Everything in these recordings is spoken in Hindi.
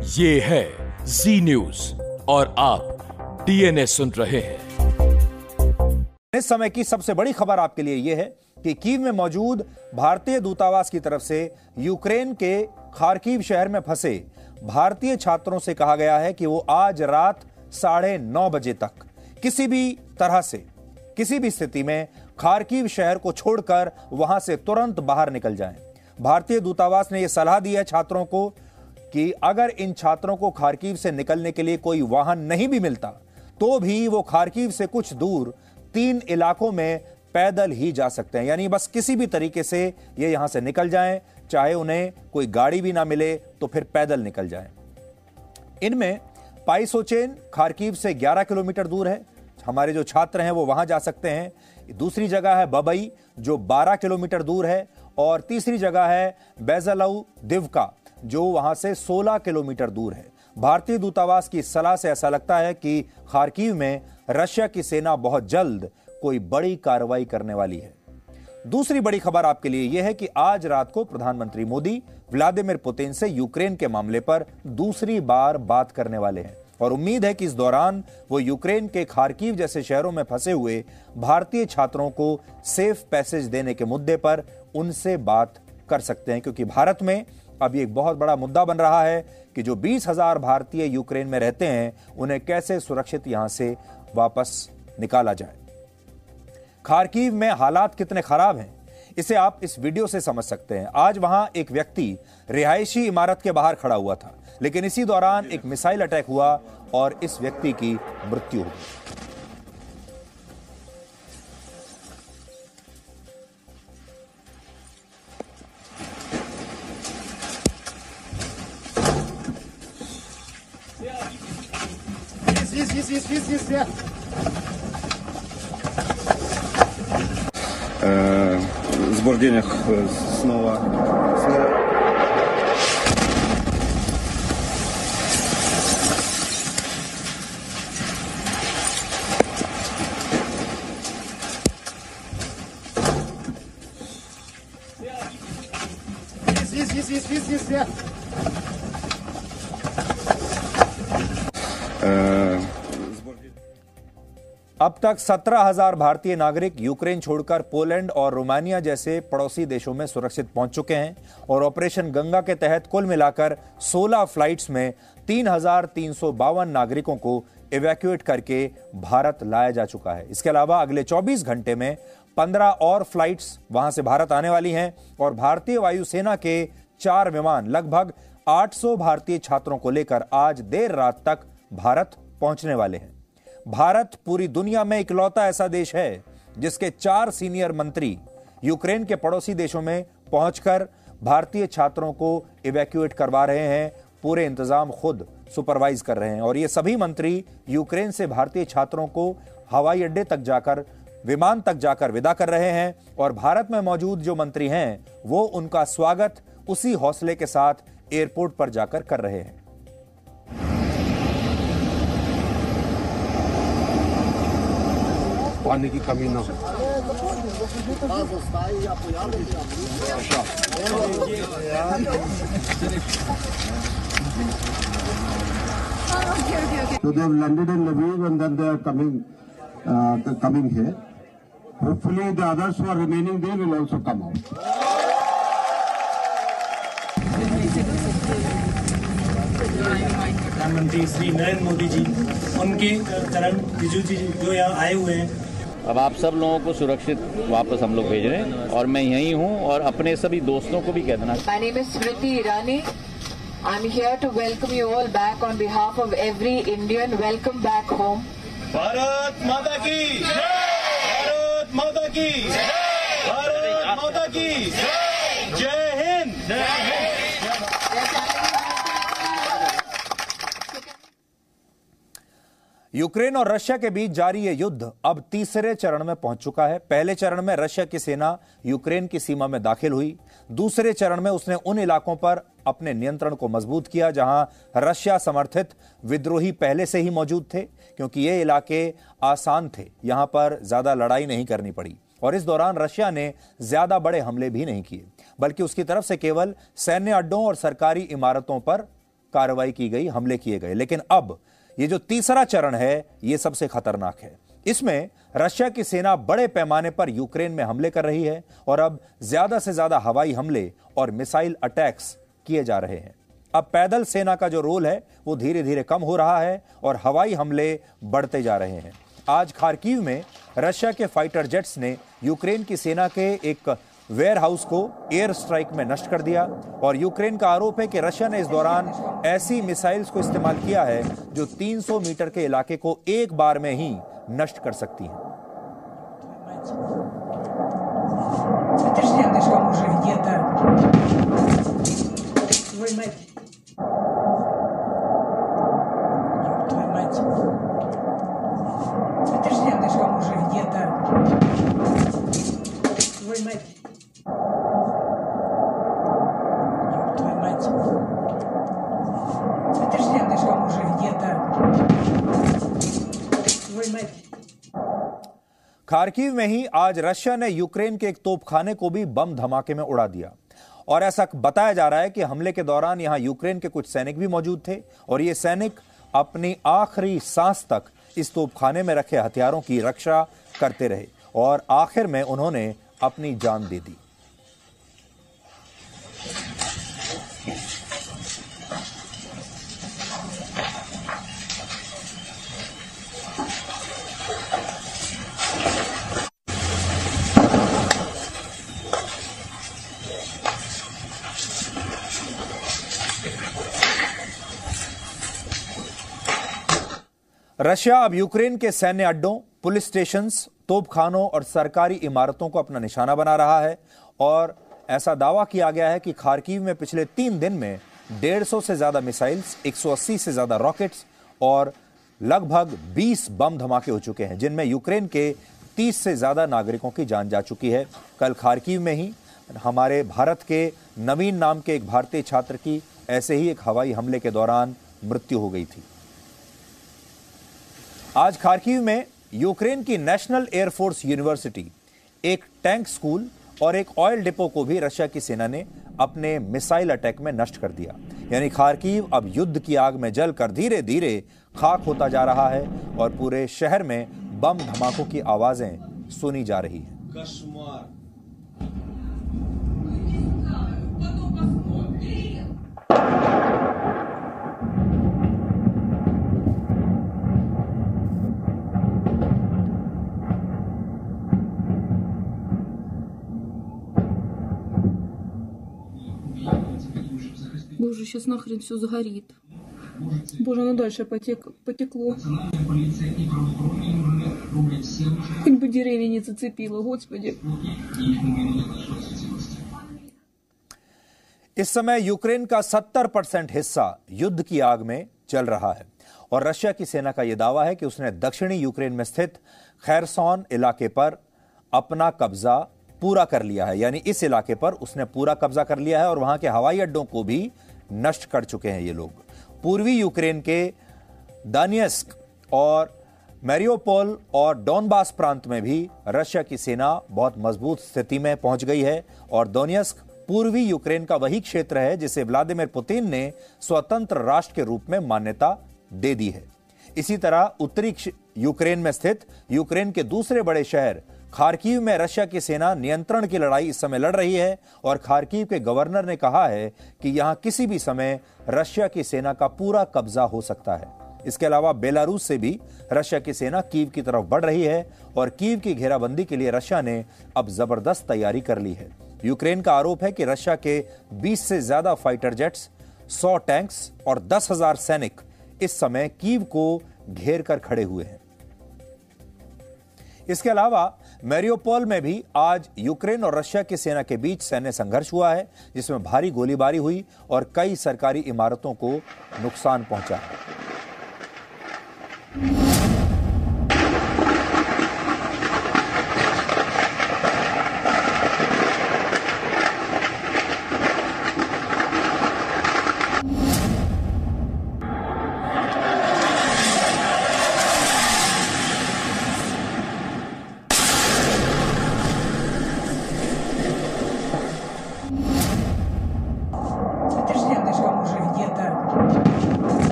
ये है जी न्यूज़ और आप डीएनए सुन रहे हैं इस समय की सबसे बड़ी खबर आपके लिए यह है कि कीव में मौजूद भारतीय दूतावास की तरफ़ से यूक्रेन के खारकीव शहर में फंसे भारतीय छात्रों से कहा गया है कि वो आज रात साढ़े नौ बजे तक किसी भी तरह से, किसी भी स्थिति में खारकीव शहर को छोड़कर वहाँ से तुरंत बाहर निकल जाएँ। भारतीय दूतावास ने यह सलाह दी है छात्रों को कि अगर इन छात्रों को खारकीव से निकलने के लिए कोई वाहन नहीं भी मिलता तो भी वो खारकीव से कुछ दूर तीन इलाकों में पैदल ही जा सकते हैं। यानी बस किसी भी तरीके से ये यहाँ से निकल जाएँ, चाहे उन्हें कोई गाड़ी भी ना मिले तो फिर पैदल निकल जाएँ। इनमें पाइसोचेन खारकीव से 11 किलोमीटर दूर है। हमारे जो छात्र हैं वो वहाँ जा सकते हैं। दूसरी जगह है बबई, जो 12 किलोमीटर दूर है। और तीसरी जगह है बेजलऊ दिवका। जो वहाँ से 16 किलोमीटर दूर है। भारतीय दूतावास की सलाह से ऐसा लगता है कि खारकीव में रशिया की सेना बहुत जल्द कोई बड़ी कार्रवाई करने वाली है। दूसरी बड़ी खबर आपके लिए यह है कि आज रात को प्रधानमंत्री मोदी व्लादिमीर पुतिन से यूक्रेन के मामले पर दूसरी बार बात करने वाले हैं। और उम्मीद है कि इस दौरान वो यूक्रेन के खारकीव जैसे शहरों में फंसे हुए भारतीय छात्रों को सेफ़ पैसेज देने के मुद्दे पर उनसे बात कर सकते हैं, क्योंकि भारत में अभी एक बहुत बड़ा मुद्दा बन रहा है कि जो बीस हज़ार भारतीय यूक्रेन में रहते हैं उन्हें कैसे सुरक्षित यहाँ से वापस निकाला जाए। खारकीव में हालात कितने खराब हैं इसे आप इस वीडियो से समझ सकते हैं। आज वहाँ एक व्यक्ति रिहायशी इमारत के बाहर खड़ा हुआ था लेकिन इसी दौरान एक मिसाइल अटैक हुआ और इस व्यक्ति की मृत्यु हो गई। Снесли. Сбор денег э, снова. снова. Здесь, здесь, здесь, здесь. अब तक सत्रह हज़ार भारतीय नागरिक यूक्रेन छोड़कर पोलैंड और रोमानिया जैसे पड़ोसी देशों में सुरक्षित पहुँच चुके हैं और ऑपरेशन गंगा के तहत कुल मिलाकर 16 फ्लाइट्स में तीन हज़ार तीन सौ बावन नागरिकों को इवैक्यूएट करके भारत लाया जा चुका है। इसके अलावा अगले 24 घंटे में 15 और फ्लाइट्स वहाँ से भारत आने वाली हैं और भारतीय वायुसेना के चार विमान लगभग 800 भारतीय छात्रों को लेकर आज देर रात तक भारत पहुँचने वाले हैं। भारत पूरी दुनिया में इकलौता ऐसा देश है, जिसके चार सीनियर मंत्री यूक्रेन के पड़ोसी देशों में पहुंचकर भारतीय छात्रों को इवैक्यूएट करवा रहे हैं, पूरे इंतज़ाम खुद सुपरवाइज कर रहे हैं। और ये सभी मंत्री यूक्रेन से भारतीय छात्रों को हवाई अड्डे तक जाकर, विमान तक जाकर विदा कर रहे हैं। और भारत में मौजूद जो मंत्री हैं, वो उनका स्वागत उसी हौसले के साथ एयरपोर्ट पर जाकर कर रहे हैं। पानी की कमी ना हो। तो देव लैंडेड एंड लवीज अंदर दे आर कमिंग कमिंग है hopefully the others are remaining they will also come out प्रधानमंत्री श्री नरेंद्र मोदी जी उनके चरण बिजू जी जो यहाँ आए हुए हैं अब आप सब लोगों को सुरक्षित वापस हम लोग भेज रहे हैं और मैं यहीं हूँ और अपने सभी दोस्तों को भी कह देना। Smriti Irani I am here to welcome you all back on behalf of every Indian welcome back home Bharat Mata की भारत माता की भारत माता की यूक्रेन और रशिया के बीच जारी यह युद्ध अब तीसरे चरण में पहुँच चुका है। पहले चरण में रशिया की सेना यूक्रेन की सीमा में दाखिल हुई। दूसरे चरण में उसने उन इलाकों पर अपने नियंत्रण को मज़बूत किया, जहाँ रशिया समर्थित विद्रोही पहले से ही मौजूद थे, क्योंकि ये इलाके आसान थे, यहाँ पर ज़्यादा लड़ाई नहीं करनी पड़ी। और इस दौरान रशिया ने ज़्यादा बड़े हमले भी नहीं किए, बल्कि उसकी तरफ़ से केवल सैन्य अड्डों और सरकारी इमारतों पर कार्रवाई की गई, हमले किए गए। लेकिन अब ये जो तीसरा चरण है, ये सबसे खतरनाक है। इसमें रशिया की सेना बड़े पैमाने पर यूक्रेन में हमले कर रही है और अब ज़्यादा से ज़्यादा हवाई हमले और मिसाइल अटैक्स किए जा रहे हैं। अब पैदल सेना का जो रोल है, वो धीरे धीरे कम हो रहा है और हवाई हमले बढ़ते जा रहे हैं। आज खारकीव में रशिया के फाइटर जेट्स ने यूक्रेन की सेना के एक वेयर हाउस को एयर स्ट्राइक में नष्ट कर दिया और यूक्रेन का आरोप है कि रशिया ने इस दौरान ऐसी मिसाइल्स को इस्तेमाल किया है जो 300 मीटर के इलाके को एक बार में ही नष्ट कर सकती हैं Это ж рядышком уже где-то. Твою мать. Ёб твою мать. Это ж рядышком уже где-то. Твою мать. खारकीव में ही आज रशिया ने यूक्रेन के एक तोपखाने को भी बम धमाके में उड़ा दिया। और ऐसा बताया जा रहा है कि हमले के दौरान यहाँ यूक्रेन के कुछ सैनिक भी मौजूद थे, और ये सैनिक अपनी आखिरी सांस तक इस तोपखाने में रखे हथियारों की रक्षा करते रहे, और आखिर में उन्होंने अपनी जान दे दी। रशिया अब यूक्रेन के सैन्य अड्डों, पुलिस स्टेशन तोपखानों और सरकारी इमारतों को अपना निशाना बना रहा है और ऐसा दावा किया गया है कि खारकीव में पिछले तीन दिन में 150 से ज़्यादा मिसाइल्स 180 से ज़्यादा रॉकेट्स और लगभग 20 बम धमाके हो चुके हैं, जिनमें यूक्रेन के 30 से ज़्यादा नागरिकों की जान जा चुकी है। कल खारकीव में ही हमारे भारत के नवीन नाम के एक भारतीय छात्र की ऐसे ही एक हवाई हमले के दौरान मृत्यु हो गई थी। आज खारकीव में यूक्रेन की नेशनल एयरफोर्स यूनिवर्सिटी, एक टैंक स्कूल और एक ऑयल डिपो को भी रशिया की सेना ने अपने मिसाइल अटैक में नष्ट कर दिया। यानी खारकीव अब युद्ध की आग में जलकर धीरे धीरे खाक होता जा रहा है और पूरे शहर में बम धमाकों की आवाज़ें सुनी जा रही हैं। Боже, сейчас нахрен все сгорит. Боже, оно дальше потек, потекло. Хоть бы деревья не зацепило, Господи. इस समय यूक्रेन का 70 परसेंट हिस्सा युद्ध की आग में चल रहा है और रशिया की सेना का यह दावा है कि उसने दक्षिणी यूक्रेन में स्थित खैरसौन इलाके पर अपना कब्जा पूरा कर लिया है। यानी इस इलाके पर उसने पूरा कब्जा कर लिया है और वहाँ के हवाई अड्डों को भी नष्ट कर चुके हैं ये लोग। पूर्वी यूक्रेन के दानियस्क और मैरियोपोल और डोनबास प्रांत में भी रशिया की सेना बहुत मज़बूत स्थिति में पहुँच गई है और दोनियस्क पूर्वी यूक्रेन का वही क्षेत्र है जिसे व्लादिमीर पुतिन ने स्वतंत्र राष्ट्र के रूप में मान्यता दे दी है। इसी तरह उत्तरी यूक्रेन में स्थित यूक्रेन के दूसरे बड़े शहर खारकीव में रशिया की सेना नियंत्रण की लड़ाई इस समय लड़ रही है और खारकीव के गवर्नर ने कहा है कि यहाँ किसी भी समय रशिया की सेना का पूरा कब्जा हो सकता है। इसके अलावा बेलारूस से भी रशिया की सेना कीव की तरफ़ बढ़ रही है और कीव की घेराबंदी के लिए रशिया ने अब ज़बरदस्त तैयारी कर ली है। यूक्रेन का आरोप है कि रशिया के 20 से ज़्यादा फाइटर जेट्स 100 टैंक्स और 10,000 सैनिक इस समय कीव को घेर कर खड़े हुए हैं। इसके अलावा मैरियोपोल में भी आज यूक्रेन और रशिया की सेना के बीच सैन्य संघर्ष हुआ है, जिसमें भारी गोलीबारी हुई और कई सरकारी इमारतों को नुकसान पहुँचा। है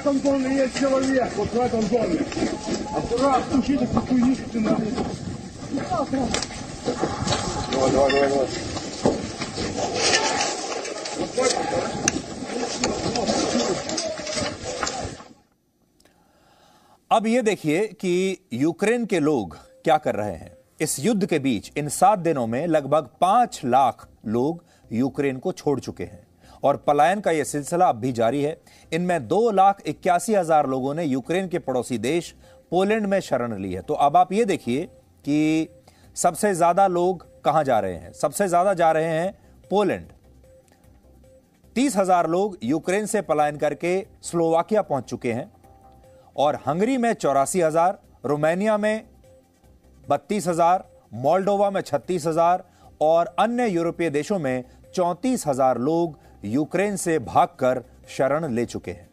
контонный, есть человек. Вот твой контонный. Аккуратно, учите, как хуйни, ты нахуй. Давай, давай, давай, давай. अब ये देखिए कि यूक्रेन के लोग क्या कर रहे हैं इस युद्ध के बीच इन सात दिनों में लगभग पांच लाख लोग यूक्रेन को छोड़ चुके हैं और पलायन का यह सिलसिला अब भी जारी है। इनमें दो लाख इक्यासी हज़ार लोगों ने यूक्रेन के पड़ोसी देश पोलैंड में शरण ली है। तो अब आप ये देखिए कि सबसे ज़्यादा लोग कहाँ जा रहे हैं? सबसे ज़्यादा जा रहे हैं पोलैंड। तीस हज़ार लोग यूक्रेन से पलायन करके स्लोवाकिया पहुँच चुके हैं और हंगरी में चौरासी हज़ार, रोमानिया में बत्तीस हज़ार, मोल्डोवा में छत्तीस हज़ार और अन्य यूरोपीय देशों में चौंतीस हज़ार लोग यूक्रेन से भागकर शरण ले चुके हैं।